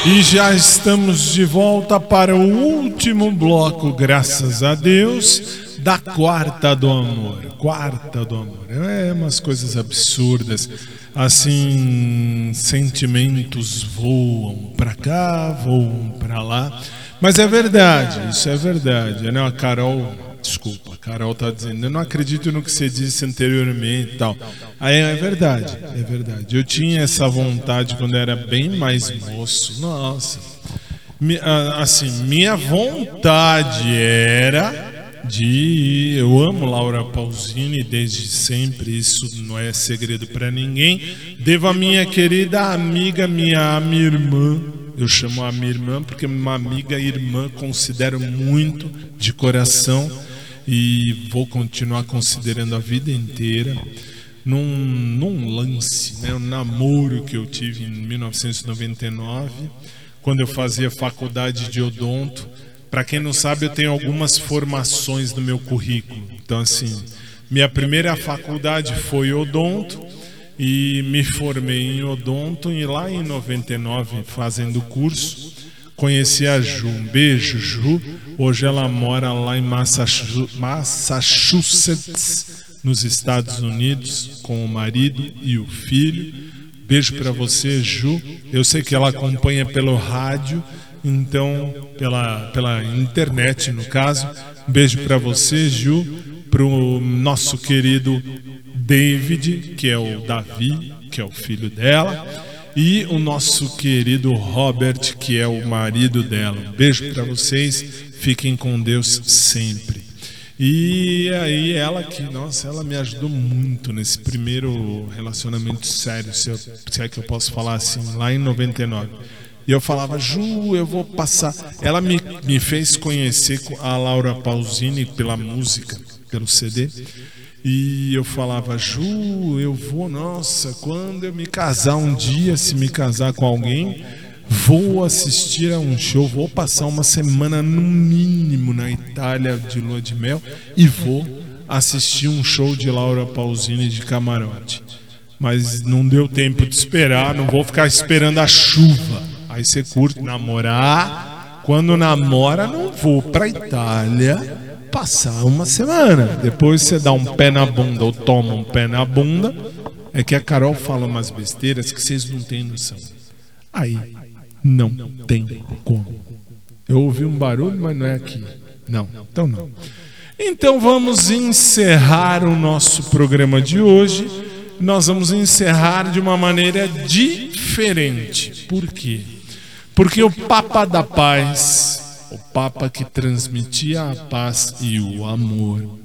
E já estamos de volta para o último bloco, graças a Deus, da quarta do amor. Quarta do amor. É umas coisas absurdas. Assim, sentimentos voam pra cá, voam pra lá. Mas é verdade, isso é verdade. Né? A Carol desculpa, Carol tá dizendo, eu não acredito no que você disse anteriormente e tal. Aí é verdade, é verdade. Eu tinha essa vontade quando era bem mais moço. Nossa. Assim, minha vontade era de. Eu amo Laura Pausini desde sempre, isso não é segredo para ninguém. Devo a minha querida amiga, minha, minha irmã. Eu chamo a minha irmã porque uma amiga e irmã considero muito de coração e vou continuar considerando a vida inteira. Num, num lance, né, um namoro que eu tive em 1999, quando eu fazia faculdade de odonto. Para quem não sabe, eu tenho algumas formações no meu currículo. Então, assim, minha primeira faculdade foi odonto e me formei em odonto e lá em 99, fazendo curso, conheci a Ju. Um beijo, Ju. Hoje ela mora lá em Massachu- Massachusetts, nos Estados Unidos, com o marido e o filho. Beijo para você, Ju. Eu sei que ela acompanha pelo rádio, então pela, pela internet no caso. Beijo para você, Ju, pro nosso querido David, que é o Davi, que é o filho dela, e o nosso querido Robert, que é o marido dela. Um beijo para vocês. Fiquem com Deus sempre. E aí ela que, nossa, ela me ajudou muito nesse primeiro relacionamento sério, se, eu, se é que eu posso falar assim, lá em 99. E eu falava, Ju, eu vou passar. Ela me, me fez conhecer a Laura Pausini pela música, pelo CD. E eu falava, Ju, eu vou, nossa, quando eu me casar um dia, se me casar com alguém, vou assistir a um show, vou passar uma semana no mínimo na Itália de lua de mel e vou assistir um show de Laura Pausini de camarote. Mas não deu tempo de esperar, não vou ficar esperando a chuva. Aí você curte namorar. Quando namora, não vou pra Itália passar uma semana. Depois você dá um pé na bunda ou toma um pé na bunda. É que a Carol fala umas besteiras que vocês não têm noção. Aí não tem como. Eu ouvi um barulho, mas não é aqui. Não, então não. Então vamos encerrar o nosso programa de hoje. Nós vamos encerrar de uma maneira diferente. Por quê? Porque o Papa da Paz, o Papa que transmitia a paz e o amor,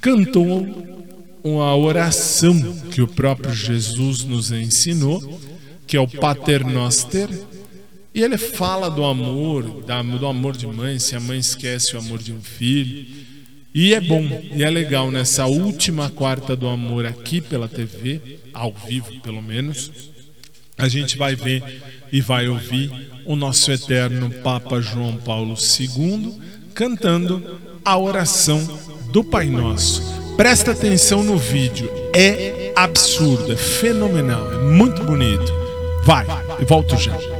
cantou uma oração que o próprio Jesus nos ensinou, que é o Pater Noster, e ele fala do amor, do amor de mãe, se a mãe esquece o amor de um filho. E é bom, e é legal nessa última quarta do amor aqui pela TV, ao vivo pelo menos, a gente vai ver e vai ouvir o nosso eterno Papa João Paulo II cantando a oração do Pai Nosso. Presta atenção no vídeo, é absurdo, é fenomenal, é muito bonito. Vai, e volto já.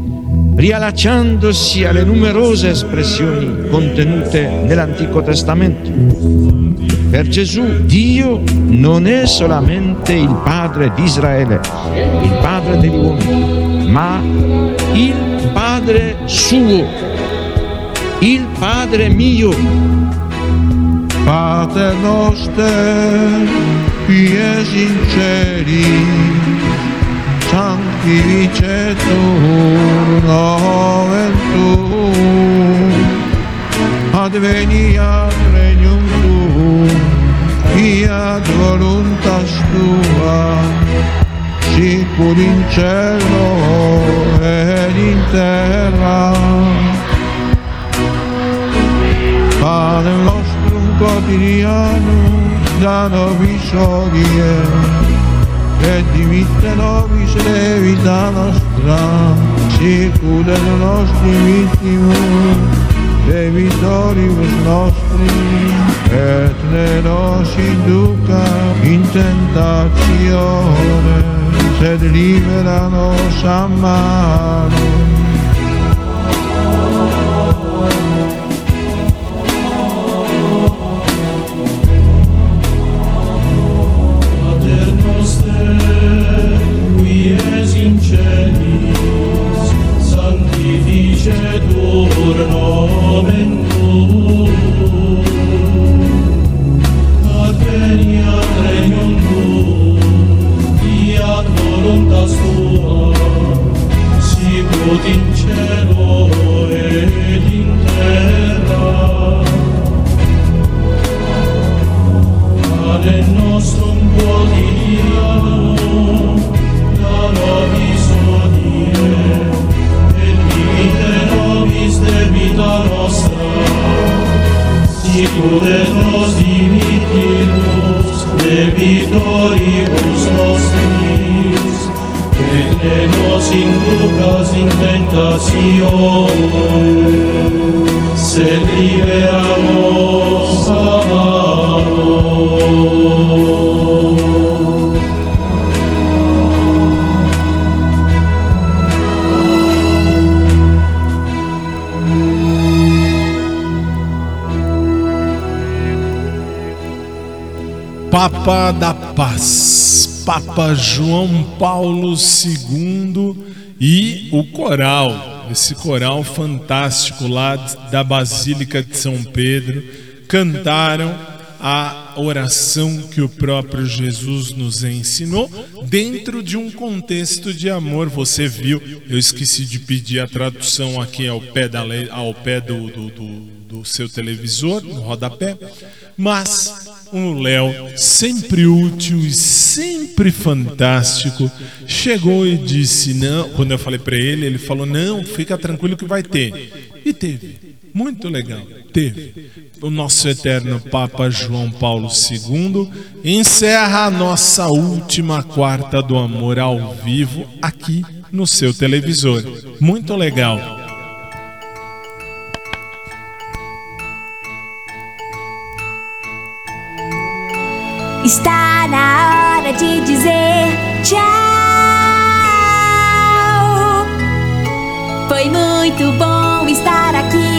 riallacciandosi alle numerose espressioni contenute nell'Antico Testamento. Per Gesù Dio non è solamente il Padre di Israele, il Padre degli uomini, ma il Padre suo, il Padre mio. Pater noster, qui es in santi vicetur noventum adveniat regnum tuum fiat voluntas tua. Sicur in cielo ed in terra. Pane nostrum quotidianum da nobis odie che di vite nuovi se le vita nostra sicure le nostre vittimi dei vittorius nostri et ne nos induca in tentazione sed libera nos a mano. moment virtudes nos dimitimos, de vitoribus nos vis, tenemos sin dudas, sin tentación, se liberamos. Papa da Paz, Papa João Paulo II e o coral, esse coral fantástico lá da Basílica de São Pedro, cantaram a oração que o próprio Jesus nos ensinou dentro de um contexto de amor. Você viu, eu esqueci de pedir a tradução aqui ao pé, da, ao pé do, do, do- do seu televisor, no rodapé, mas o Léo, sempre útil e sempre fantástico, chegou e disse: Não, quando eu falei para ele, ele falou: Não, fica tranquilo que vai ter. E teve. Muito legal, teve. O nosso eterno Papa João Paulo II encerra a nossa última quarta do amor ao vivo aqui no seu televisor. Muito legal. Está na hora de dizer tchau. Foi muito bom estar aqui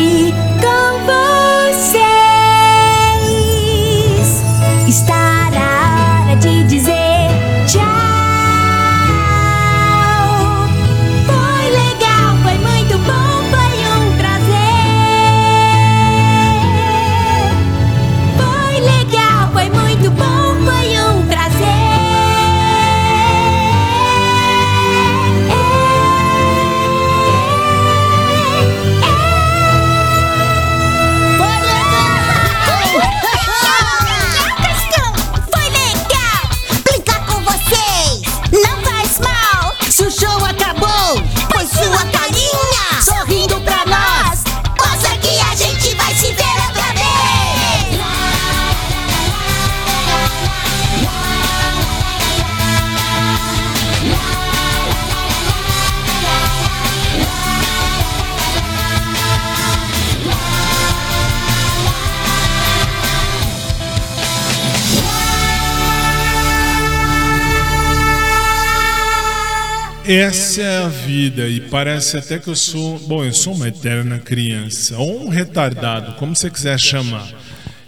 Essa é a vida e parece até que eu sou, bom, eu sou uma eterna criança ou um retardado, como você quiser chamar.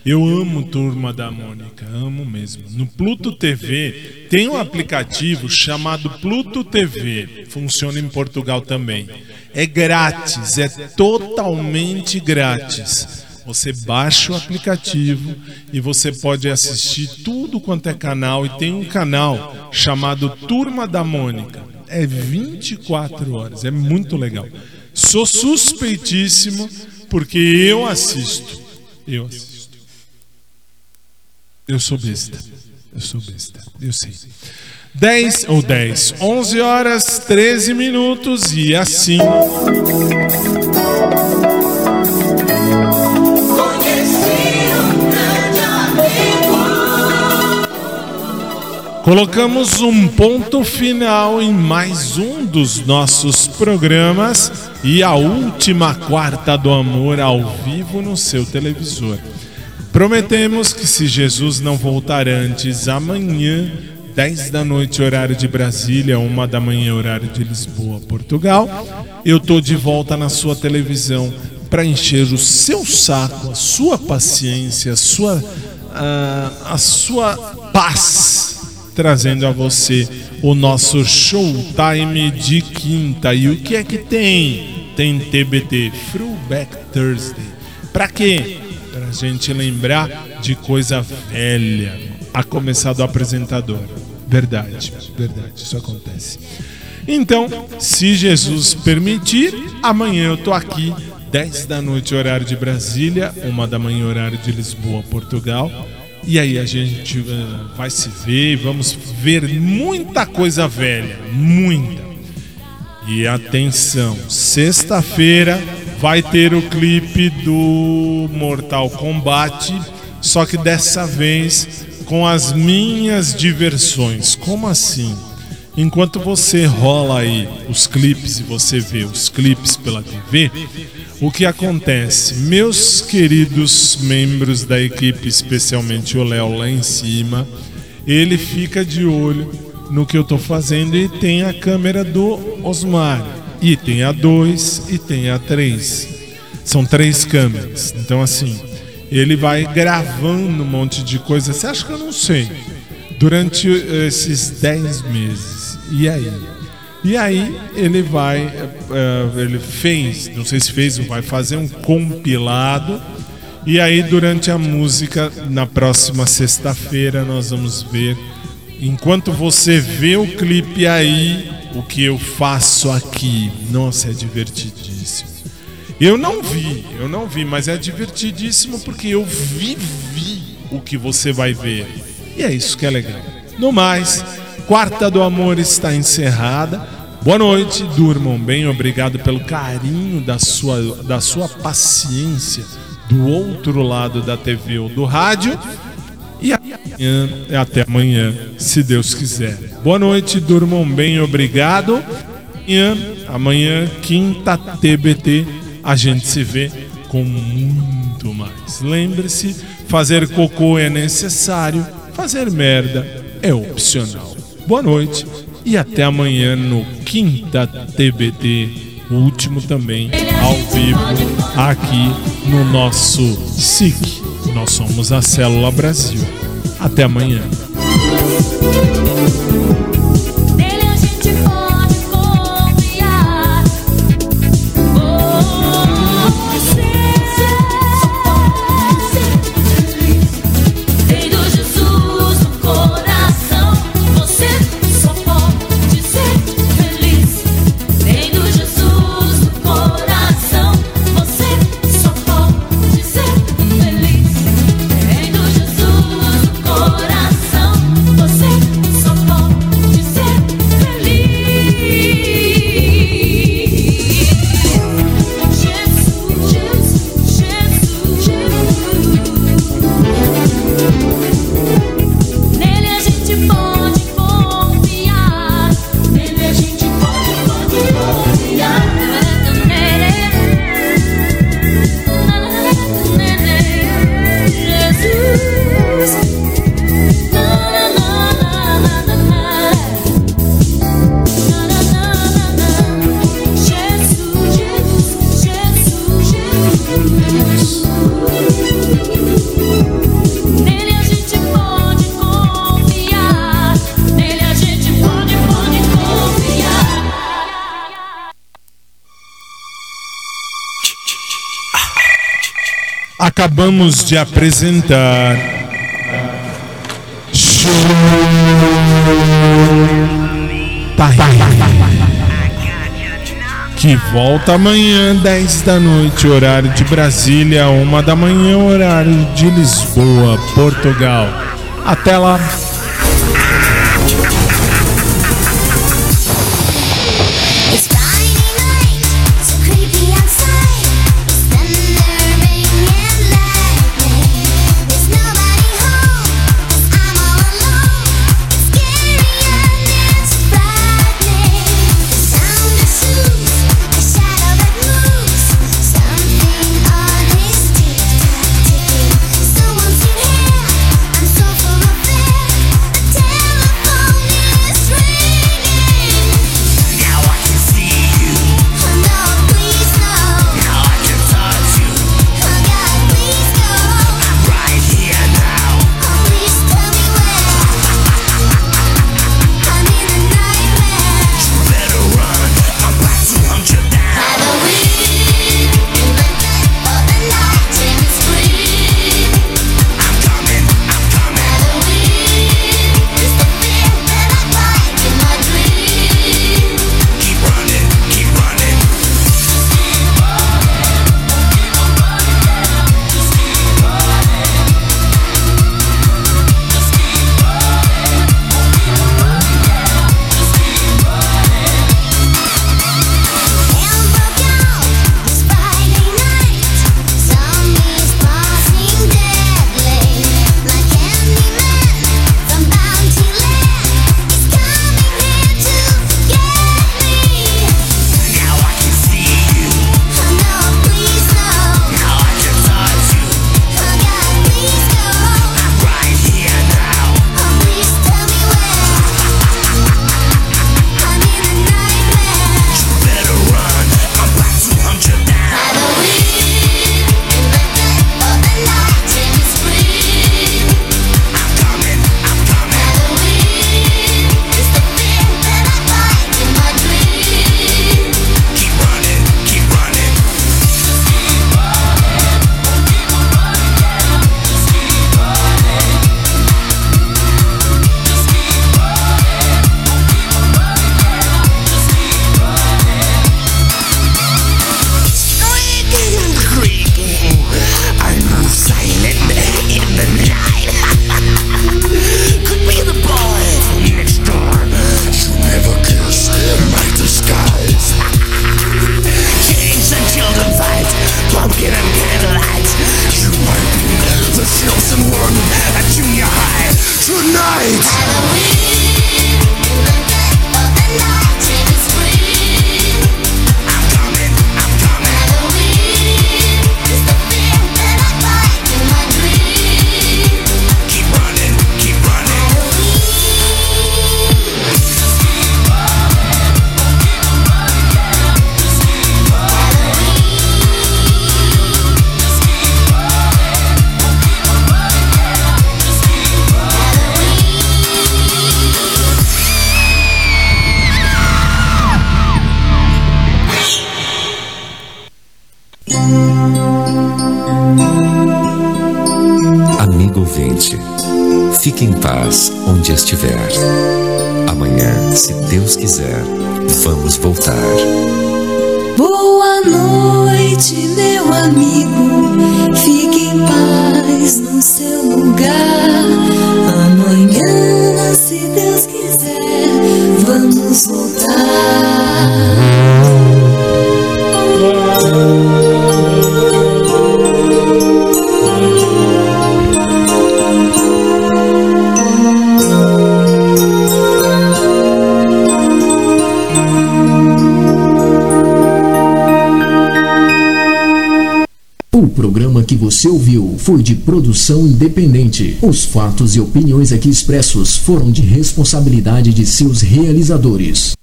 Eu amo Turma da Mônica, amo mesmo. No Pluto TV tem um aplicativo chamado Pluto TV, funciona em Portugal também. É grátis, é totalmente grátis. Você baixa o aplicativo e você pode assistir tudo quanto é canal. E tem um canal chamado Turma da Mônica. É 24 horas, é muito legal. Sou suspeitíssimo porque eu assisto. Eu assisto. Eu sou besta. Eu sou besta. Eu sei. 10 ou 10, 11 horas 13 minutos e assim. Colocamos um ponto final em mais um dos nossos programas e a última quarta do amor ao vivo no seu televisor. Prometemos que se Jesus não voltar antes, amanhã, 10 da noite, horário de Brasília, 1 da manhã, horário de Lisboa, Portugal, eu tô de volta na sua televisão para encher o seu saco, a sua paciência, a sua, ah, a sua paz trazendo a você o nosso showtime de quinta. E o que é que tem? Tem TBT, Throwback Thursday. Pra quê? Pra gente lembrar de coisa velha, a começar do apresentador. Verdade, verdade, isso acontece. Então, se Jesus permitir, amanhã eu tô aqui, 10 da noite, horário de Brasília, 1 da manhã, horário de Lisboa, Portugal. E aí a gente uh, vai se ver vamos ver muita coisa velha, muita. E atenção, sexta-feira vai ter o clipe do Mortal Kombat, só que dessa vez com as minhas diversões. Como assim? Enquanto você rola aí os clipes e você vê os clipes pela TV, o que acontece? Meus queridos membros da equipe, especialmente o Léo lá em cima, ele fica de olho no que eu tô fazendo e tem a câmera do Osmar. E tem a 2 e tem a 3. São três câmeras. Então assim, ele vai gravando um monte de coisa. Você acha que eu não sei? Durante esses 10 meses. E aí? E aí ele vai, uh, ele fez, não sei se fez ou vai fazer um compilado. E aí durante a música, na próxima sexta-feira, nós vamos ver. Enquanto você vê o clipe aí, o que eu faço aqui. Nossa, é divertidíssimo. Eu não vi, eu não vi, mas é divertidíssimo porque eu vivi o que você vai ver. E é isso que é legal. No mais, Quarta do Amor está encerrada. Boa noite, durmam bem. Obrigado pelo carinho da sua, da sua paciência do outro lado da TV ou do rádio. E amanhã, até amanhã, se Deus quiser. Boa noite, durmam bem. Obrigado. Amanhã, amanhã quinta TBT, a gente se vê com muito mais. Lembre-se, fazer cocô é necessário, fazer merda é opcional. Boa noite e até amanhã no Quinta TBT, o último também ao vivo aqui no nosso SIC. Nós somos a Célula Brasil. Até amanhã. Acabamos de apresentar. Tá que volta amanhã, 10 da noite, horário de Brasília, 1 da manhã, horário de Lisboa, Portugal. Até lá! produção independente. Os fatos e opiniões aqui expressos foram de responsabilidade de seus realizadores.